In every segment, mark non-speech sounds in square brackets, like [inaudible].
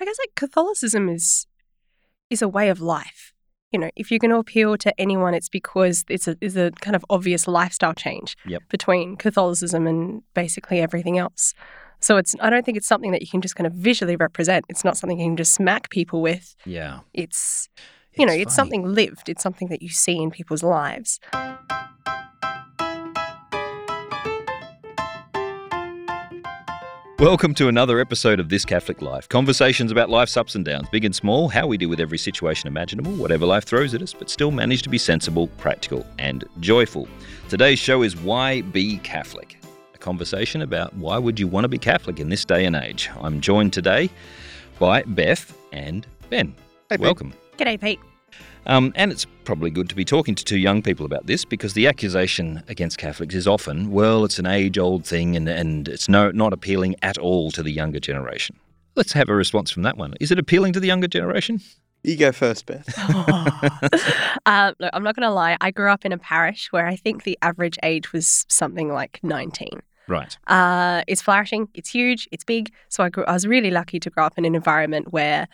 I guess like Catholicism is is a way of life. You know, if you're going to appeal to anyone, it's because it's a is a kind of obvious lifestyle change Yep. between Catholicism and basically everything else. So it's I don't think it's something that you can just kind of visually represent. It's not something you can just smack people with. Yeah. It's you know, it's something lived. It's something that you see in people's lives. Welcome to another episode of This Catholic Life. Conversations about life's ups and downs, big and small, how we deal with every situation imaginable, whatever life throws at us, but still manage to be sensible, practical, and joyful. Today's show is Why Be Catholic? A conversation about why would you want to be Catholic in this day and age. I'm joined today by Beth and Ben. Hey, Pete. Welcome. G'day, Pete. Um, and it's probably good to be talking to two young people about this because the accusation against Catholics is often, well, it's an age old thing and, and it's no, not appealing at all to the younger generation. Let's have a response from that one. Is it appealing to the younger generation? You go first, Beth. [laughs] uh, look, I'm not going to lie. I grew up in a parish where I think the average age was something like 19. Right. Uh, it's flourishing. It's huge. It's big. So I, grew, I was really lucky to grow up in an environment where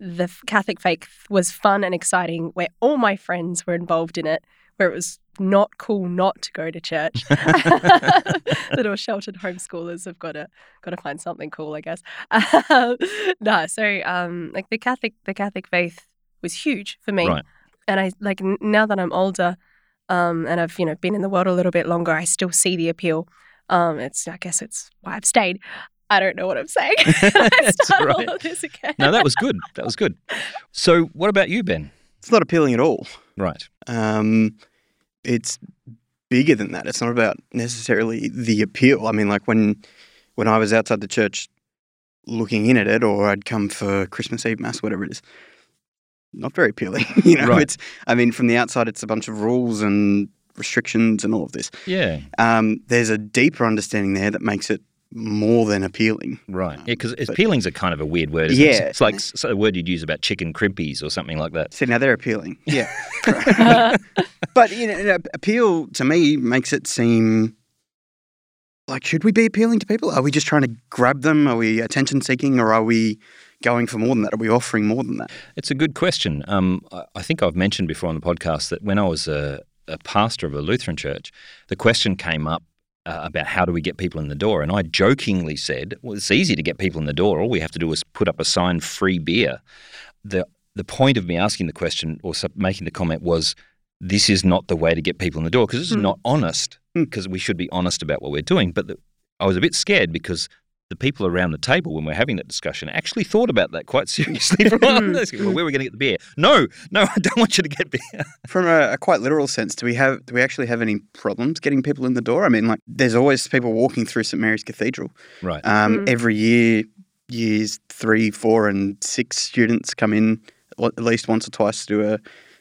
the Catholic faith was fun and exciting, where all my friends were involved in it, where it was not cool not to go to church. [laughs] [laughs] Little sheltered homeschoolers have got to got to find something cool, I guess. [laughs] no, so um, like the Catholic the Catholic faith was huge for me, Right. and I like n- now that I'm older, um, and I've you know been in the world a little bit longer, I still see the appeal. Um, it's I guess it's why I've stayed. I don't know what I'm saying. [laughs] [laughs] I That's start right. all of this again. No, that was good. That was good. So, what about you, Ben? It's not appealing at all. Right. Um, it's bigger than that. It's not about necessarily the appeal. I mean, like when when I was outside the church looking in at it, or I'd come for Christmas Eve mass, whatever it is, not very appealing. [laughs] you know, Right. it's. I mean, from the outside, it's a bunch of rules and restrictions and all of this. Yeah. Um, there's a deeper understanding there that makes it more than appealing. Right. Yeah, because appealing's a kind of a weird word. Isn't Yeah. It? It's like a word you'd use about chicken crimpies or something like that. See, now they're appealing. [laughs] Yeah. But you know, an appeal to me makes it seem like should we be appealing to people? Are we just trying to grab them? Are we attention seeking, or are we going for more than that? Are we offering more than that? It's a good question. Um, I- I think I've mentioned before on the podcast that when I was a, a pastor of a Lutheran church, the question came up uh, about how do we get people in the door, and I jokingly said, "Well, it's easy to get people in the door. All we have to do is put up a sign, free beer." the The point of me asking the question or making the comment was, "This is not the way to get people in the door because this is Mm. not honest. Mm. Because we should be honest about what we're doing." But the, I was a bit scared because the people around the table when we're having that discussion actually thought about that quite [laughs] seriously. For a while. Mm. They said, well, where are we going to get the beer? No, no, I don't want you to get beer. [laughs] From a, a quite literal sense, do we have do we actually have any problems getting people in the door? I mean, like there's always people walking through St Mary's Cathedral. Right. Um, Mm. Every year, years three, four, and six students come in at least once or twice to do a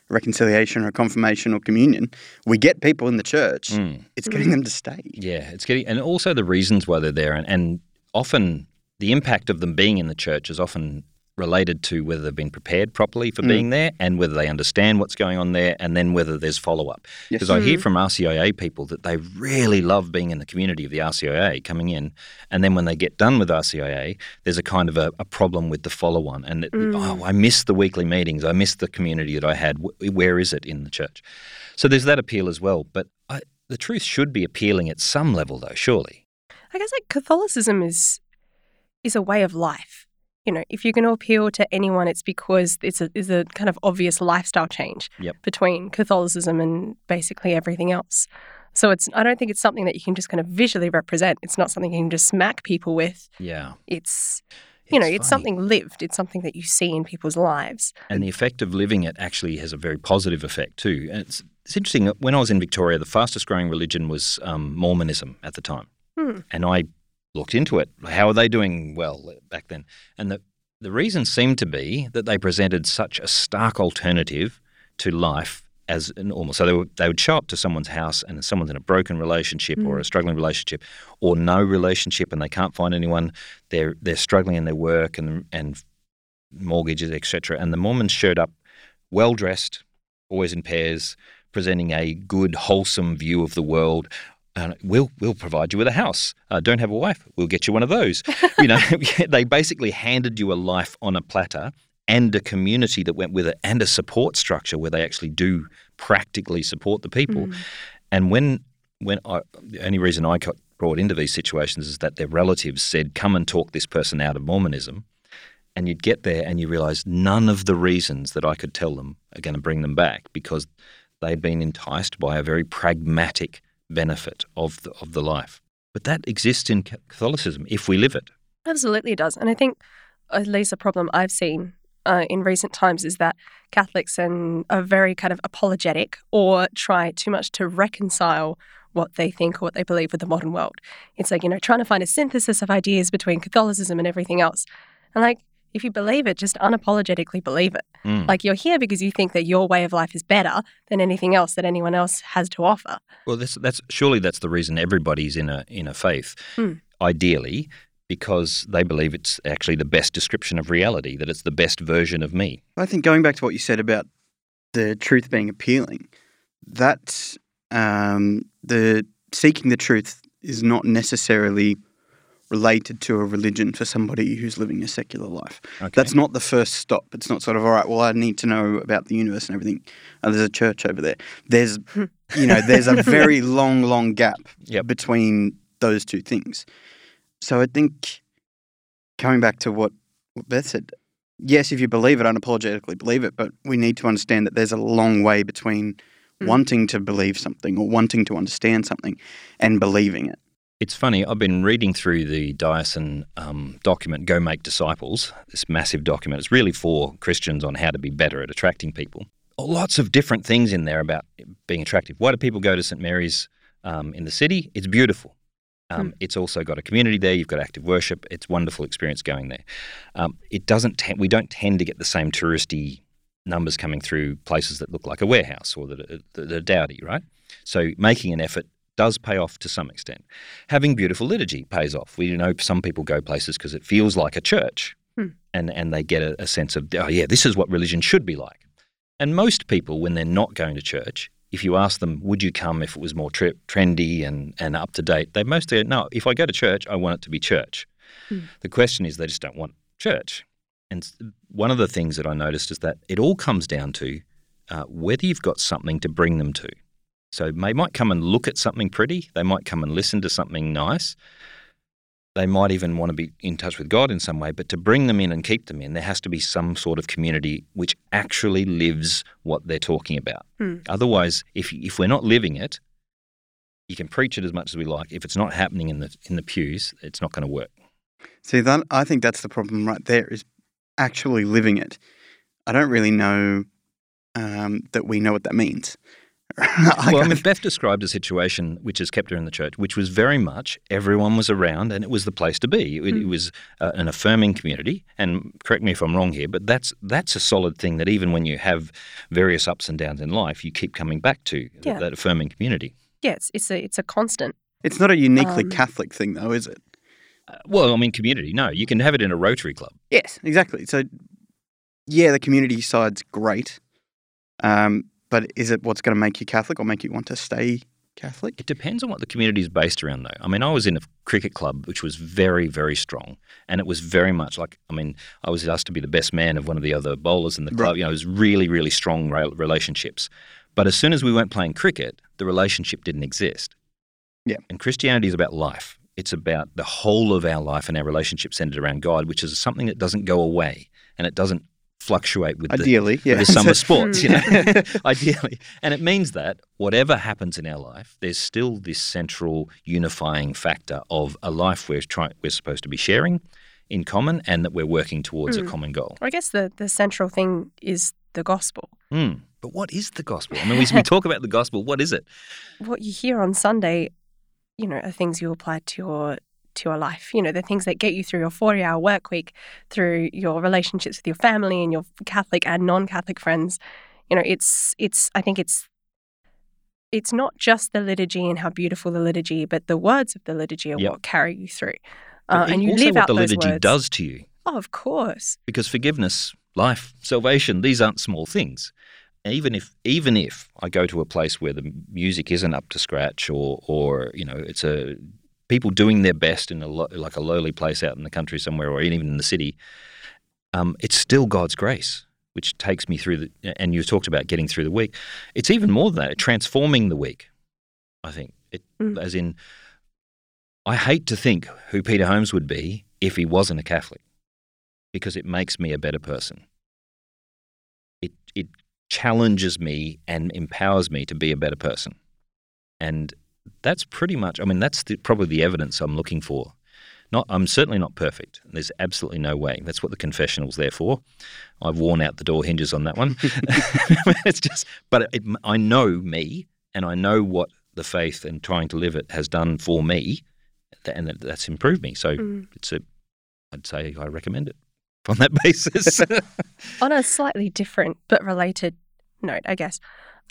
reconciliation or a confirmation or communion. We get people in the church. Mm. It's getting them to stay. Yeah, it's getting, and also the reasons why they're there, and, and often the impact of them being in the church is often related to whether they've been prepared properly for Mm. being there and whether they understand what's going on there and then whether there's follow up. Yes. Because I hear Mm. from RCIA people that they really love being in the community of the RCIA coming in. And then when they get done with RCIA, there's a kind of a, a problem with the follow on. And it, Mm. oh, I miss the weekly meetings. I miss the community that I had. Where is it in the church? So there's that appeal as well. But I, the truth should be appealing at some level, though, surely. I guess like Catholicism is is a way of life. You know, if you're going to appeal to anyone, it's because it's a is a kind of obvious lifestyle change Yep. between Catholicism and basically everything else. So it's I don't think it's something that you can just kind of visually represent. It's not something you can just smack people with. Yeah. It's you know, it's something lived. It's something that you see in people's lives. And the effect of living it actually has a very positive effect too. And it's, it's interesting. When I was in Victoria, the fastest growing religion was um, Mormonism at the time. Hmm. And I looked into it. How are they doing well back then? And the, the reason seemed to be that they presented such a stark alternative to life as normal. So they, would they would show up to someone's house and someone's in a broken relationship or Mm. a struggling relationship or no relationship and they can't find anyone. They're, they're struggling in their work and, and mortgages, etc. And the Mormons showed up well dressed, always in pairs, presenting a good, wholesome view of the world. Uh, we'll we'll provide you with a house. Uh, don't have a wife, we'll get you one of those. you know, [laughs] [laughs] they basically handed you a life on a platter and a community that went with it and a support structure where they actually do practically support the people. Mm. And when when I, the only reason I got brought into these situations is that their relatives said, "Come and talk this person out of Mormonism," and you'd get there and you realise none of the reasons that I could tell them are going to bring them back because they'd been enticed by a very pragmatic benefit of the, of the life. But that exists in Catholicism if we live it. Absolutely it does. And I think at least a problem I've seen uh, in recent times is that Catholics and are very kind of apologetic or try too much to reconcile what they think or what they believe with the modern world. It's like, you know, trying to find a synthesis of ideas between Catholicism and everything else. And like, if you believe it, just unapologetically believe it. Mm. Like you're here because you think that your way of life is better than anything else that anyone else has to offer. Well, that's, that's surely that's the reason everybody's in a in a faith, Hmm. ideally, because they believe it's actually the best description of reality, that it's the best version of me. I think going back to what you said about the truth being appealing, that um, the seeking the truth is not necessarily related to a religion for somebody who's living a secular life. Okay. That's not the first stop. It's not sort of all right. Well, I need to know about the universe and everything. Oh, there's a church over there. There's, [laughs] you know, there's a very [laughs] long, long gap Yep. between those two things. So I think coming back to what, what Beth said, yes, if you believe it, unapologetically believe it, but we need to understand that there's a long way between Mm. wanting to believe something or wanting to understand something and believing it. It's funny, I've been reading through the Diocesan um, document, Go Make Disciples, this massive document. It's really for Christians on how to be better at attracting people. Lots of different things in there about being attractive. Why do people go to St. Mary's um, in the city? It's beautiful. Um, Hmm. It's also got a community there. You've got active worship. It's wonderful experience going there. Um, it doesn't. Te- we don't tend to get the same touristy numbers coming through places that look like a warehouse or that are, that are dowdy, right? So making an effort does pay off to some extent. Having beautiful liturgy pays off. We know some people go places because it feels like a church, Hmm. and and they get a, a sense of oh yeah, this is what religion should be like. And most people, when they're not going to church, if you ask them, would you come if it was more tri- trendy and, and up to date? They mostly no. If I go to church, I want it to be church. Hmm. The question is, they just don't want church. And one of the things that I noticed is that it all comes down to uh, whether you've got something to bring them to. So they might come and look at something pretty. They might come and listen to something nice. They might even want to be in touch with God in some way. But to bring them in and keep them in, there has to be some sort of community which actually lives what they're talking about. Hmm. Otherwise, if if we're not living it, you can preach it as much as we like. If it's not happening in the in the pews, it's not going to work. See, that I think that's the problem right there is actually living it. I don't really know um, that we know what that means. [laughs] I well, I mean, Beth described a situation which has kept her in the church, which was very much everyone was around and it was the place to be. It, it Mm. was uh, an affirming community. And correct me if I'm wrong here, but that's that's a solid thing that even when you have various ups and downs in life, you keep coming back to Yeah. that affirming community. Yeah, it's, it's a it's a constant. it's not a uniquely Um, Catholic thing, though, is it? Uh, well, I mean, community. No, you can have it in a Rotary Club. Yes, exactly. So, yeah, the community side's great, um, but is it what's going to make you Catholic or make you want to stay Catholic? It depends on what the community is based around, though. I mean, I was in a cricket club which was very, very strong, and it was very much like I mean, I was asked to be the best man of one of the other bowlers in the club. Right. You know, it was really, really strong relationships. But as soon as we weren't playing cricket, the relationship didn't exist. Yeah. And Christianity is about life. It's about the whole of our life and our relationship centered around God, which is something that doesn't go away and it doesn't fluctuate with the, Ideally, yeah. with the summer [laughs] sports, you know, Mm. [laughs] [laughs] ideally. And it means that whatever happens in our life, there's still this central unifying factor of a life we're trying, we're supposed to be sharing in common, and that we're working towards a Mm. common goal. I guess the the central thing is the gospel. Mm. But what is the gospel? I mean, we, we talk about the gospel. What is it? What you hear on Sunday, you know, are things you apply to your to your life. You know, the things that get you through your forty hour work week, through your relationships with your family and your Catholic and non Catholic friends. You know, it's it's I think it's it's not just the liturgy and how beautiful the liturgy, but the words of the liturgy are Yep. what carry you through. Uh, and you also live what out the liturgy words. does to you. Oh, of course. because forgiveness, life, salvation, these aren't small things. even if even if I go to a place where the music isn't up to scratch or or you know it's a people doing their best in a lo- like a lowly place out in the country somewhere or even in the city, um, it's still God's grace which takes me through the. And you talked about getting through the week. It's even more than that. Transforming the week. I think it, Mm. as in, I hate to think who Peter Holmes would be if he wasn't a Catholic, because it makes me a better person. It it challenges me and empowers me to be a better person, and that's pretty much. I mean, that's the, probably the evidence I'm looking for. Not, I'm certainly not perfect. There's absolutely no way. That's what the confessional's there for. I've worn out the door hinges on that one. [laughs] [laughs] it's just, but it, I know me, and I know what the faith and trying to live it has done for me, and that, that's improved me. So Mm. it's a, I'd say I recommend it on that [laughs] basis. On a slightly different but related note, I guess,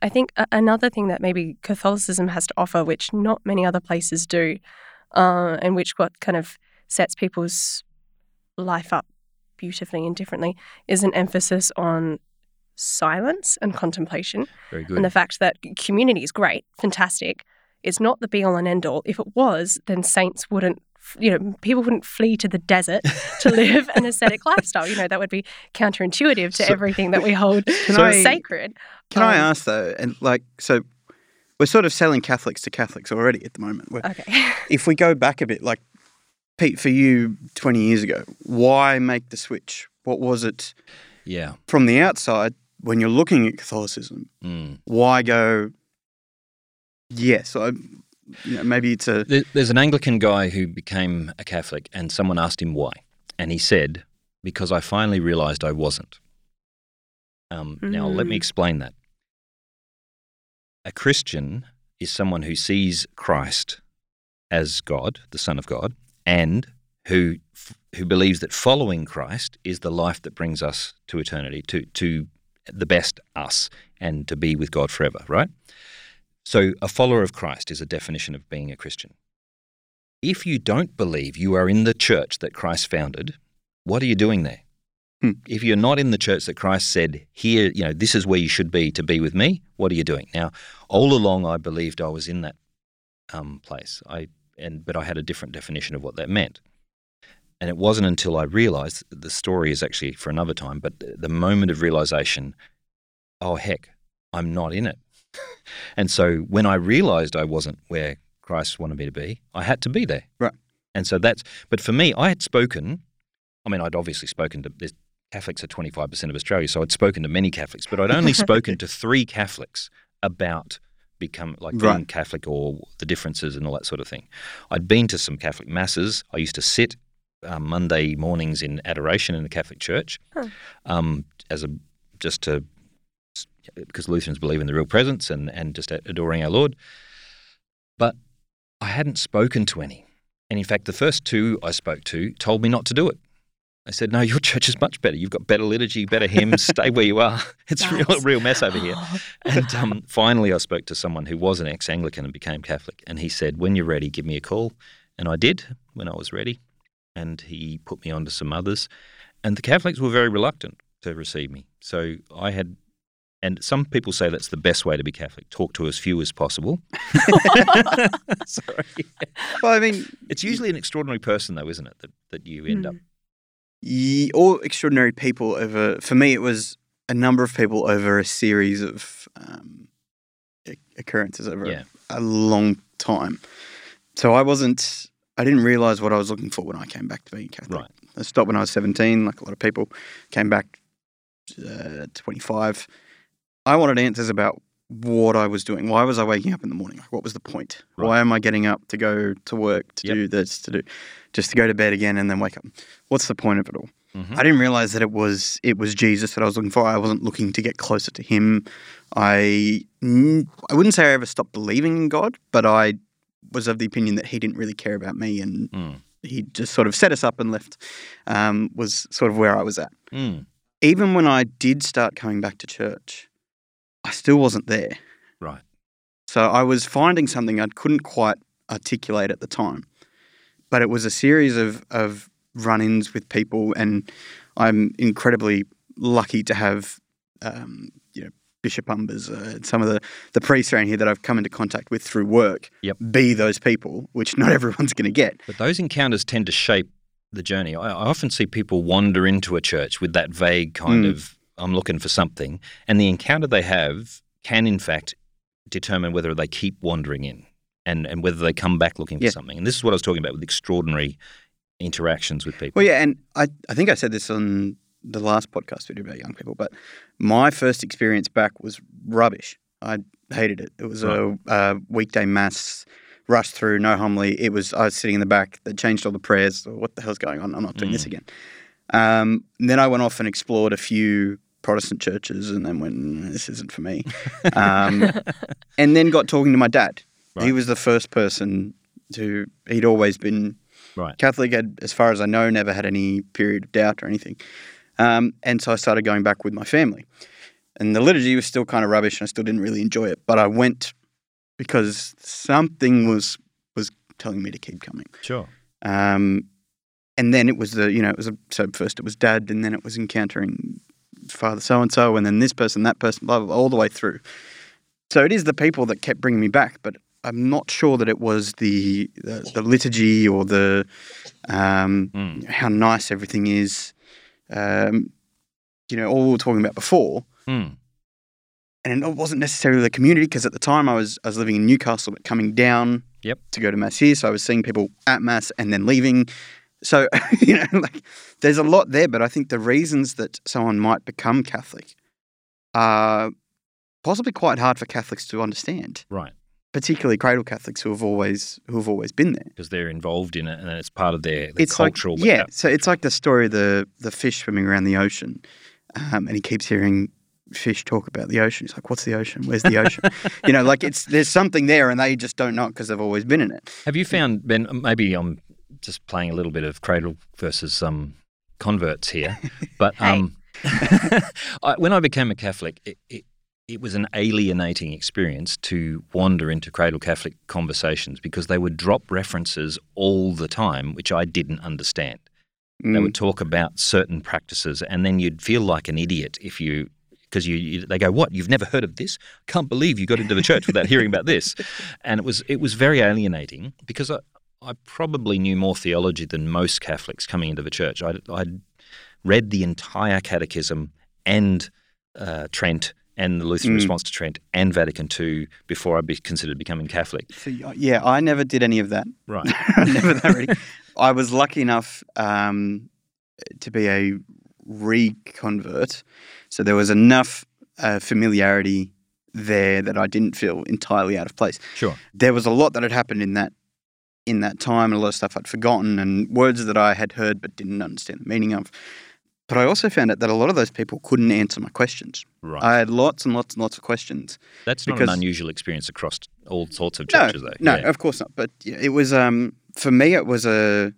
I think a- another thing that maybe Catholicism has to offer, which not many other places do, uh, and which what kind of sets people's life up beautifully and differently, is an emphasis on silence and contemplation. Very good. and the fact that community is great, fantastic. It's not the be all and end all. If it was, then saints wouldn't, you know, people wouldn't flee to the desert to [laughs] live an ascetic lifestyle. You know, that would be counterintuitive to So- everything that we hold [laughs] Can [laughs] so I- sacred. Can I Um, ask though, and like, so we're sort of selling Catholics to Catholics already at the moment. We're- Okay. if we go back a bit, like Pete, for you 20 years ago, why make the switch? What was it Yeah. from the outside when you're looking at Catholicism? Mm. Why go, yes, I, you know, maybe it's a, There's an Anglican guy who became a Catholic, and someone asked him why. And he said, Because I finally realized I wasn't. Um, Now, let me Mm. explain that. A Christian is someone who sees Christ as God, the Son of God, and who, who believes that following Christ is the life that brings us to eternity, to, to the best us, and to be with God forever, right? So, a follower of Christ is a definition of being a Christian. If you don't believe you are in the church that Christ founded, what are you doing there? Hmm. If you're not in the church that Christ said, here, you know, this is where you should be to be with me, what are you doing? Now, all along I believed I was in that um, place. I and but I had a different definition of what that meant. And it wasn't until I realized the story is actually for another time, but the- the moment of realization, oh heck, I'm not in it. And so when I realized I wasn't where Christ wanted me to be, I had to be there. Right. And so that's but for me, I had spoken I mean, I'd obviously spoken to there's Catholics are 25% of Australia, so I'd spoken to many Catholics, but I'd only spoken to [laughs] three Catholics about become like being Right. Catholic or the differences and all that sort of thing. I'd been to some Catholic masses. I used to sit um, Monday mornings in adoration in the Catholic Church, Huh. um, as a just to because Lutherans believe in the real presence and and just adoring our Lord. But I hadn't spoken to any, and in fact, the first two I spoke to told me not to do it. They said, "No, your church is much better. You've got better liturgy, better hymns. [laughs] Stay where you are. [laughs] It's a real, real mess over here." [laughs] And um, finally, I spoke to someone who was an ex Anglican and became Catholic. And he said, When you're ready, give me a call. And I did when I was ready. And he put me on to some others. And the Catholics were very reluctant to receive me. So I had, and some people say that's the best way to be Catholic talk to as few as possible. [laughs] [laughs] Sorry. well, I mean, It's usually an extraordinary person, though, isn't it, that, that you end up. ye- all extraordinary people over, for me, it was a number of people over a series of um, occurrences over Yeah. a, a long time. So I wasn't, I didn't realize what I was looking for when I came back to being Catholic. Right. I stopped when I was 17, like a lot of people, came back uh, 25. I wanted answers about what I was doing. Why was I waking up in the morning? Like, what was the point? Right. Why am I getting up to go to work, to Yep. do this, to do, just to go to bed again and then wake up? What's the point of it all? Mhm. I didn't realize that it was it was Jesus that I was looking for. I wasn't looking to get closer to Him. I I wouldn't say I ever stopped believing in God, but I was of the opinion that He didn't really care about me, and Mm. He just sort of set us up and left. Um, was sort of where I was at. Mm. Even when I did start coming back to church, I still wasn't there. Right. So I was finding something I couldn't quite articulate at the time. But it was a series of, of run ins with people, and I'm incredibly lucky to have um, you know, Bishop Umbers, uh, some of the, the priests around here that I've come into contact with through work Yep. be those people, which not [laughs] everyone's going to get. But those encounters tend to shape the journey. I, I often see people wander into a church with that vague kind Mm. of, I'm looking for something. And the encounter they have can, in fact, determine whether they keep wandering in and, and whether they come back looking Yeah. for something. And this is what I was talking about with extraordinary interactions with people. Well, yeah, and I, I think I said this on the last podcast we did about young people, but my first experience back was rubbish. I hated it. It was a, a weekday mass rushed through, no homily. It was I was sitting in the back. They changed all the prayers. What the hell's going on? I'm not doing this Mm. again. Um, then I went off and explored a few Protestant churches, and then went, "Mm, this isn't for me. [laughs] Um, and then got talking to my dad. He was the first person to. He'd always been Right. Catholic. Had, as far as I know, never had any period of doubt or anything. Um, and so I started going back with my family. And the liturgy was still kind of rubbish, and I still didn't really enjoy it. But I went because something was was telling me to keep coming. Sure. Um, and then it was the you know it was a, so first it was dad, and then it was encountering father so and so, and then this person, that person, blah, blah blah, all the way through. So it is the people that kept bringing me back, but I'm not sure that it was the the, the liturgy or the um, Mm. how nice everything is. Um, you know, all we were talking about before, Mm. and it wasn't necessarily the community because at the time I was I was living in Newcastle, but coming down Yep. to go to mass here, so I was seeing people at mass and then leaving. So [laughs] you know, like there's a lot there, but I think the reasons that someone might become Catholic are possibly quite hard for Catholics to understand, Right. particularly cradle Catholics who have always who have always been there. Because they're involved in it and it's part of their, their it's cultural. like yeah, so it's like the story of the the fish swimming around the ocean, um, and he keeps hearing fish talk about the ocean. He's like, "What's the ocean? Where's the ocean?" [laughs] you know, like it's there's something there, and they just don't know because they've always been in it. Have you found, Ben, maybe I'm just playing a little bit of cradle versus um, converts here, [laughs] but um, [laughs] I, when I became a Catholic, it, it, it was an alienating experience to wander into cradle Catholic conversations because they would drop references all the time, which I didn't understand. They Mm. would talk about certain practices, and then you'd feel like an idiot if you. Because you, you, they go, what? You've never heard of this? Can't believe you got into the church without hearing about this, [laughs] and it was it was very alienating because I, I probably knew more theology than most Catholics coming into the church. I'd, I'd read the entire Catechism and uh, Trent and the Lutheran Mm. response to Trent and Vatican II before I'd be considered becoming Catholic. So, yeah, I never did any of that. Right. [laughs] never that ready. I was lucky enough um, to be a reconvert, so there was enough uh, familiarity there that I didn't feel entirely out of place. Sure. there was a lot that had happened in that in that time, and a lot of stuff I'd forgotten, and words that I had heard but didn't understand the meaning of. But I also found out that a lot of those people couldn't answer my questions. Right. I had lots and lots and lots of questions. That's not because- an unusual experience across all sorts of No, churches, though. No, Yeah. of course not. But it was um for me it was a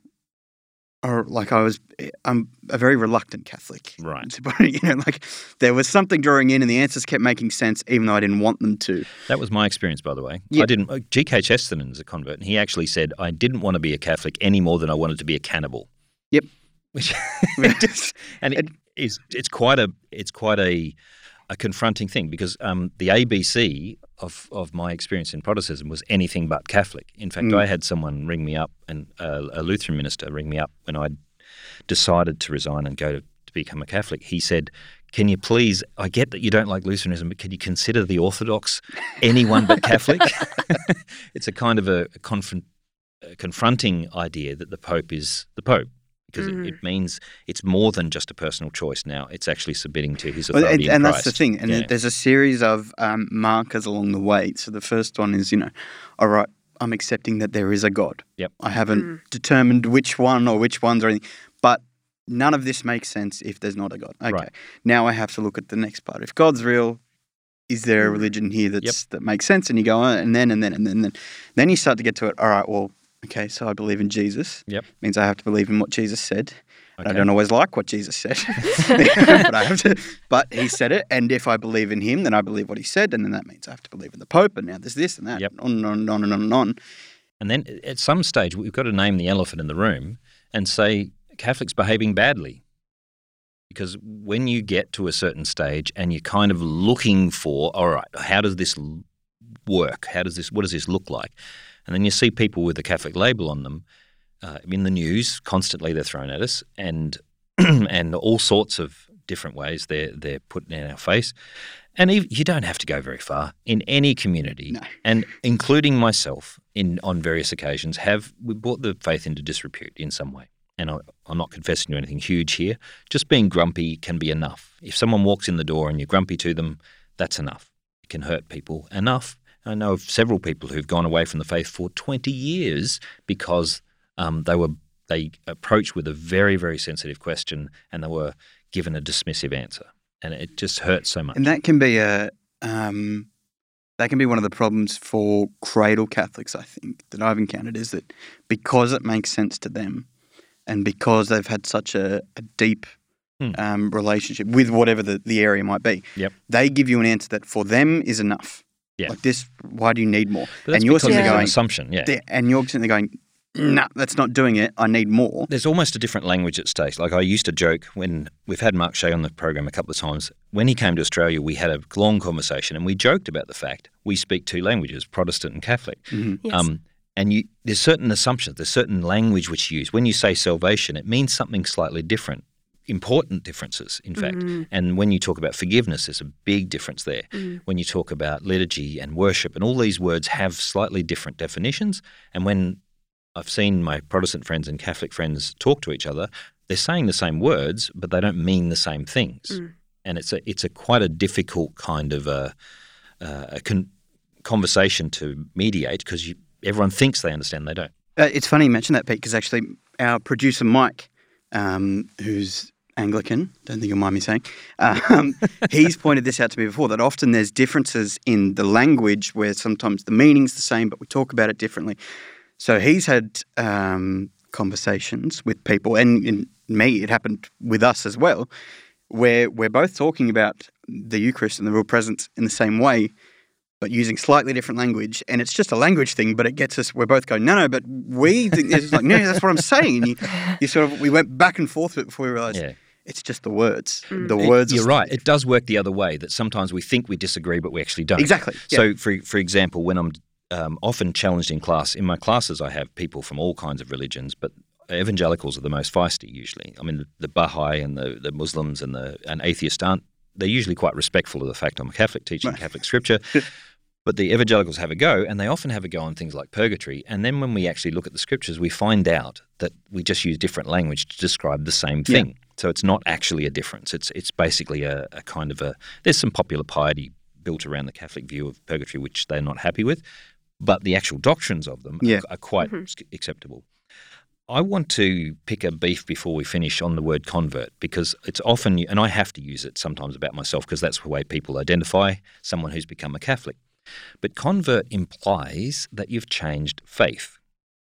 or like I was I'm a very reluctant Catholic. Right. [laughs] It, you know, like there was something drawing in and the answers kept making sense even though I didn't want them to. That was my experience, by the way. Yeah. I didn't. uh, G.K. Chesterton is a convert, and he actually said, "I didn't want to be a Catholic any more than I wanted to be a cannibal." Yep. [laughs] Which, [laughs] just, and it is it's quite a it's quite a a confronting thing because um, the ABC of of my experience in Protestantism was anything but Catholic. In fact, Mm. I had someone ring me up and uh, a Lutheran minister ring me up when I decided to resign and go to, to become a Catholic. He said. Can you please? I get that you don't like Lutheranism, but can you consider the Orthodox anyone but Catholic? [laughs] it's a kind of a, a confront, a confronting idea that the Pope is the Pope because Mm. it, it means it's more than just a personal choice now. It's actually submitting to his Well, authority. and in that's the thing. And Yeah. there's a series of um, markers along the way. So the first one is, you know, all right, I'm accepting that there is a God. Yep. I haven't Mm. determined which one or which ones or anything, but none of this makes sense if there's not a God. Okay. Right. Now I have to look at the next part. If God's real, is there a Mm. religion here that's that makes sense? And you go, oh, and then and then and then and then then you start to get to it. All right, well, okay, so I believe in Jesus. Yep. Means I have to believe in what Jesus said. I don't always like what Jesus said, [laughs] [laughs] but I have to. But he said it, and if I believe in him, then I believe what he said, and then that means I have to believe in the Pope. And now there's this and that, Yep. on and on and on and on and on. And then at some stage, we've got to name the elephant in the room and say Catholics behaving badly. Because when you get to a certain stage and you're kind of looking for, all right, how does this work? How does this, what does this look like? And then you see people with a Catholic label on them uh, in the news constantly. They're thrown at us, and [clears throat] and all sorts of different ways they're they're put in our face. And you don't have to go very far in any community, No. and including myself, in on various occasions, have we brought the faith into disrepute in some way. And I, I'm not confessing to anything huge here. Just being grumpy can be enough. If someone walks in the door and you're grumpy to them, that's enough. It can hurt people enough. I know of several people who've gone away from the faith for 20 years because um, they were they approached with a very very sensitive question and they were given a dismissive answer, and it just hurts so much. And that can be a um, that can be one of the problems for cradle Catholics. I think that I've encountered is that because it makes sense to them, and because they've had such a, a deep Hmm. um, relationship with whatever the, the area might be, Yep. they give you an answer that for them is enough. Yeah. Like this, why do you need more? But that's and you're because sitting of there an going, assumption, yeah. "There," and you're sitting there going, "Nah, that's not doing it. I need more." There's almost a different language at stake. Like I used to joke when we've had Mark Shea on the program a couple of times. When he came to Australia, we had a long conversation and we joked about the fact we speak two languages, Protestant and Catholic. Mhm. Yes. Um, and you, there's certain assumptions, there's certain language which you use. When you say salvation, it means something slightly different, important differences, in fact. Mm, And when you talk about forgiveness, there's a big difference there. mm. When you talk about liturgy and worship, and all these words have slightly different definitions. And when I've seen my Protestant friends and Catholic friends talk to each other, they're saying the same words, but they don't mean the same things. Mm. And it's a it's a quite a difficult kind of a, uh, a con- conversation to mediate because everyone thinks they understand, they don't. Uh, it's funny you mention that, Pete, because actually our producer Mike, um, who's Anglican, don't think you'll mind me saying, um, [laughs] he's pointed this out to me before that often there's differences in the language where sometimes the meaning's the same, but we talk about it differently. So he's had um, conversations with people, and in me, it happened with us as well, where we're both talking about the Eucharist and the real presence in the same way, but using slightly different language. And it's just a language thing, but it gets us, we're both going, no, no, but we [laughs] think it's like, no, that's what I'm saying. You, you sort of, we went back and forth with it before we realized Yeah. it's just the words. Mm. The It- words. You're right. It does work the other way. That sometimes we think we disagree, but we actually don't. Exactly. Yeah. So, for for example, when I'm um, often challenged in class, in my classes, I have people from all kinds of religions, but evangelicals are the most feisty usually. I mean, the, the Baha'i and the, the Muslims and the and atheists aren't. They're usually quite respectful of the fact I'm a Catholic teaching Right. Catholic scripture. [laughs] But the evangelicals have a go, and they often have a go on things like purgatory. And then when we actually look at the scriptures, we find out that we just use different language to describe the same Yeah. thing. So it's not actually a difference. It's it's basically a, a kind of a. There's some popular piety built around the Catholic view of purgatory, which they're not happy with, but the actual doctrines of them Yeah. are, are quite Mhm. acceptable. I want to pick a beef before we finish on the word convert because it's often, and I have to use it sometimes about myself because that's the way people identify someone who's become a Catholic. But convert implies that you've changed faith.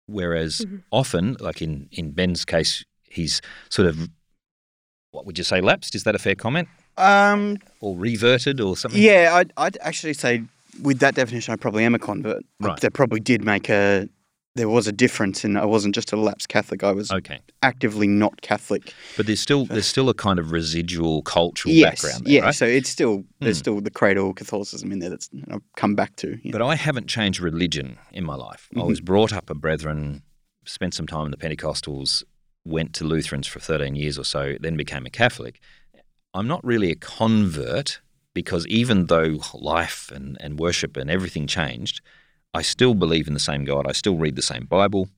Whereas Mhm. often, like in, in Ben's case, he's sort of, what would you say, lapsed? Is that a fair comment? um, Or reverted or something? yeah, I'd, I'd actually say with that definition, I probably am a convert. Right. There probably did make a, there was a difference in, I wasn't just a lapsed Catholic, I was Okay. actively not Catholic. But there's still there's still a kind of residual cultural yes. background there, yeah. right? So it's still, there's Hmm. still the cradle of Catholicism in there that's I've come back to. But I haven't changed religion in my life. I Mhm. was brought up a Brethren, spent some time in the Pentecostals, went to Lutherans for 13 years or so, then became a Catholic. I'm not really a convert because even though life and, and worship and everything changed, I still believe in the same God. I still read the same Bible,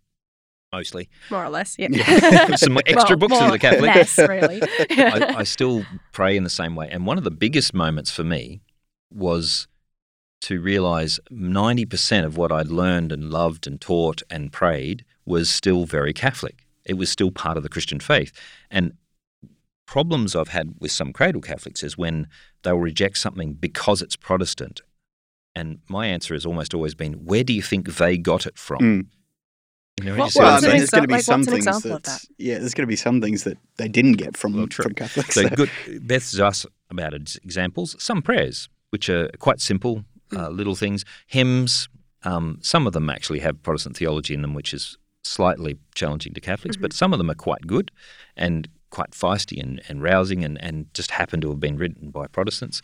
mostly. More or less, yeah. Yeah. [laughs] Some [laughs] extra Well, books as a Catholic. Less, really. [laughs] I, I still pray in the same way. And one of the biggest moments for me was to realize 90% of what I'd learned and loved and taught and prayed was still very Catholic. It was still part of the Christian faith. And problems I've had with some cradle Catholics is when they'll reject something because it's Protestant. And my answer has almost always been, where do you think they got it from? Mm. You know, Well, Well, I mean, What's there's going to be example- like, some what's an things example of that, yeah, there's going to be some things that they didn't get from Well, true. from Catholics. So good. Beth's asked about examples. Some prayers, which are quite simple, uh, little things. Hymns. Um, some of them actually have Protestant theology in them, which is slightly challenging to Catholics, but some of them are quite good. And quite feisty and, and rousing and, and just happen to have been written by Protestants.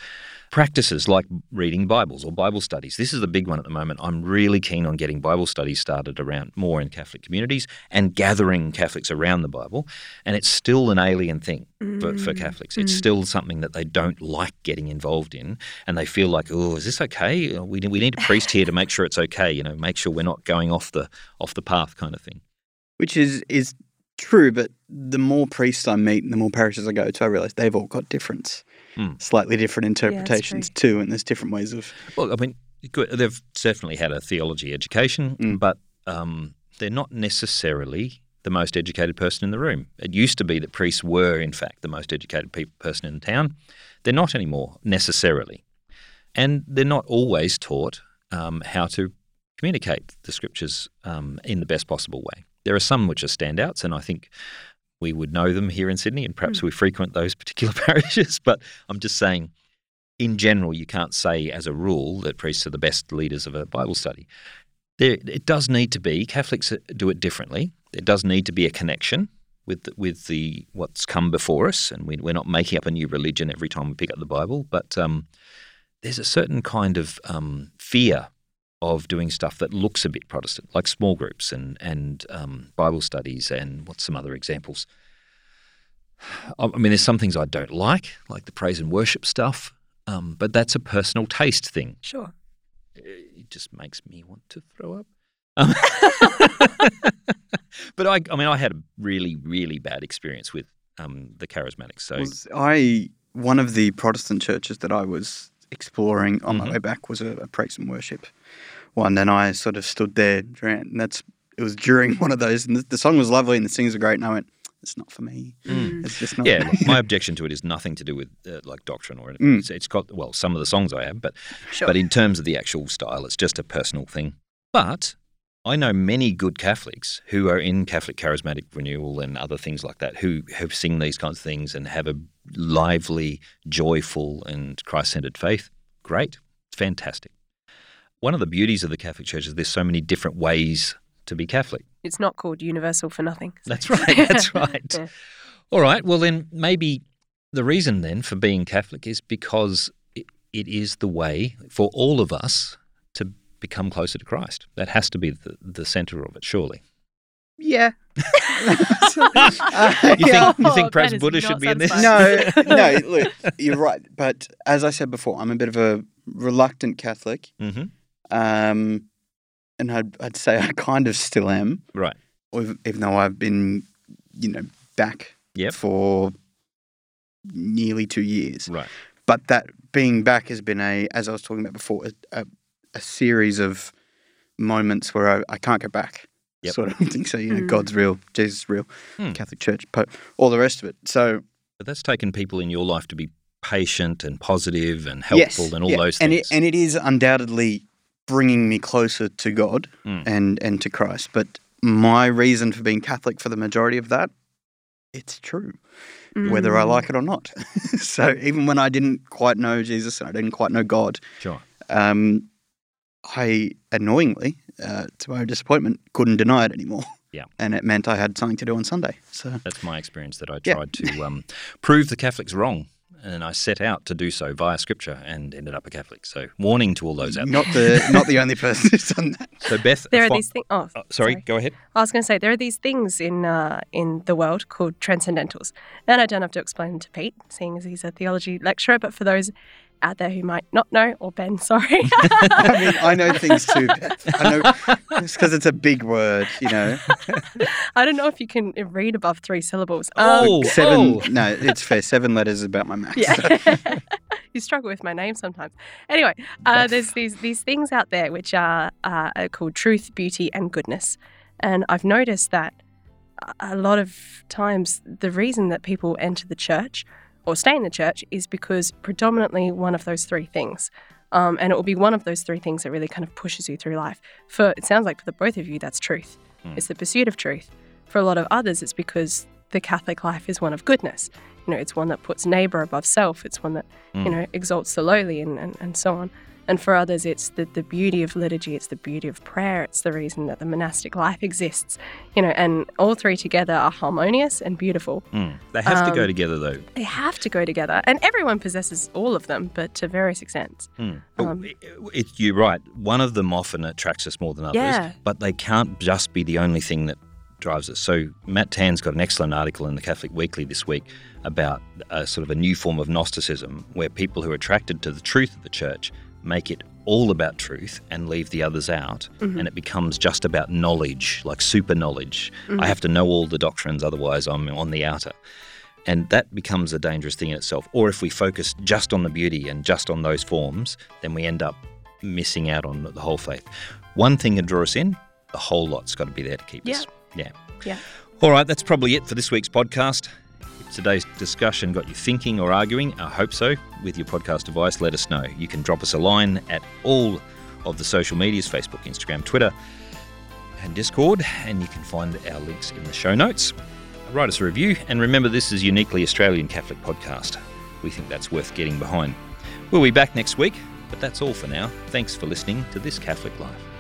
Practices like reading Bibles or Bible studies. This is the big one at the moment. I'm really keen on getting Bible studies started around more in Catholic communities and gathering Catholics around the Bible. And it's still an alien thing for, for mm. Catholics. It's mm. still something that they don't like getting involved in. And they feel like, oh, is this okay? We, we need a priest here to make sure it's okay, you know, make sure we're not going off the off the path kind of thing. Which is is true, but the more priests I meet and the more parishes I go to, I realise they've all got different, Hmm. slightly different interpretations too, and there's different ways of. Well, I mean, they've certainly had a theology education, Mm. but um, they're not necessarily the most educated person in the room. It used to be that priests were, in fact, the most educated pe- person in the town. They're not anymore necessarily, and they're not always taught um, how to communicate the scriptures um, in the best possible way. There are some which are standouts, and I think we would know them here in Sydney, and perhaps we frequent those particular [laughs] parishes. But I'm just saying, in general, you can't say as a rule that priests are the best leaders of a Bible study. There, it does need to be Catholics do it differently. There does need to be a connection with the, with the what's come before us, and we, we're not making up a new religion every time we pick up the Bible. But um, there's a certain kind of um, fear of doing stuff that looks a bit Protestant, like small groups and and um, Bible studies, and what's some other examples. I I mean, there's some things I don't like, like the praise and worship stuff, um, but that's a personal taste thing. Sure. It just makes me want to throw up. Um, [laughs] but I, I mean, I had a really, really bad experience with um, the charismatics. So Was I one of the Protestant churches that I was exploring on my Mhm. way back was a, a praise and worship one, and I sort of stood there, and that's it was during [laughs] one of those, and the, the song was lovely and the singers were great, and I went, "It's not for me. Mm. It's just not." yeah, look, my [laughs] objection to it is nothing to do with uh, like doctrine or anything. Mm. It's, it's got well, some of the songs I have, but Sure. but in terms of the actual style, it's just a personal thing. But I know many good Catholics who are in Catholic Charismatic Renewal and other things like that who have sing these kinds of things and have a lively, joyful, and Christ-centered faith. Great, fantastic. One of the beauties of the Catholic Church is there's so many different ways to be Catholic. It's not called universal for nothing. That's right. That's [laughs] right. Yeah. All right. Well, then maybe the reason then for being Catholic is because it, it is the way for all of us to become closer to Christ. That has to be the, the center of it, surely. yeah. [laughs] [laughs] You yeah. think you Oh, think perhaps that is Buddha should be in this? no, no. Look, you're right, but as I said before, I'm a bit of a reluctant Catholic, hmm um, and I'd, I'd say I kind of still am. Right. even though I've been, you know, back Yep. for nearly two years. Right. But that being back has been a, as I was talking about before, a, a, a series of moments where I, I can't go back. Yep. Sort of [laughs] thing. So, you know, Mm. God's real, Jesus is real, Hmm. Catholic Church, Pope, all the rest of it. So, But that's taken people in your life to be patient and positive and yes, helpful and all yeah. those and things. it, and it is undoubtedly bringing me closer to God Mm. and, and to Christ. But my reason for being Catholic for the majority of that, it's true. whether I Mm. like it or not. [laughs] so even when I didn't quite know Jesus and I didn't quite know God, sure. um, I annoyingly, uh, to my disappointment, couldn't deny it anymore. Yeah. [laughs] And it meant I had something to do on Sunday. So That's my experience that I Yeah. tried to um, prove the Catholics wrong. And I set out to do so via scripture and ended up a Catholic. So, warning to all those out there. not the not the only person who's done that. [laughs] So, Beth, There are fi- these things. Oh, Oh, sorry, go ahead. I was going to say there are these things in uh, in the world called transcendentals, and I don't have to explain them to Pete, seeing as he's a theology lecturer. But for those out there who might not know, or Ben, sorry, [laughs] I mean, I know things too. I know it's because it's a big word, you know. [laughs] I don't know if you can read above three syllables. Oh, seven. oh. No, it's fair. Seven letters is about my max. Yeah. [laughs] you struggle with my name sometimes. Anyway, uh, there's these these things out there which are uh, are called truth, beauty, and goodness, and I've noticed that a- a lot of times the reason that people enter the church or stay in the church is because predominantly one of those three things. Um, and it will be one of those three things that really kind of pushes you through life. For it sounds like for the both of you, that's truth. Mm. It's the pursuit of truth. For a lot of others, it's because the Catholic life is one of goodness. You know, it's one that puts neighbor above self. It's one that you Mm. know exalts the lowly and, and, and so on. And for others, it's the, the beauty of liturgy, it's the beauty of prayer, it's the reason that the monastic life exists. You know, and all three together are harmonious and beautiful. Mm. They have to go Um, together, though. They have to go together, and everyone possesses all of them, but to various extents. Mm. Um, it- it- you're right. One of them often attracts us more than others, Yeah. but they can't just be the only thing that drives us. So Matt Tan's got an excellent article in the Catholic Weekly this week about a sort of a new form of Gnosticism where people who are attracted to the truth of the church make it all about truth and leave the others out mm-hmm. and it becomes just about knowledge like super knowledge i mm-hmm. have to know all the doctrines otherwise i'm on the outer and that becomes a dangerous thing in itself. Or if we focus just on the beauty and just on those forms, then we end up missing out on the whole faith. One thing can draw us in, the whole lot's got to be there to keep us. Yeah. Yeah. All right, that's probably it for this week's podcast. If today's discussion got you thinking or arguing, I hope so. With your podcast device, let us know. You can drop us a line at all of the social medias Facebook, Instagram, Twitter, and Discord, and you can find our links in the show notes. Write us a review, and remember this is uniquely Australian Catholic podcast. We think that's worth getting behind. We'll be back next week, but that's all for now. Thanks for listening to This Catholic Life.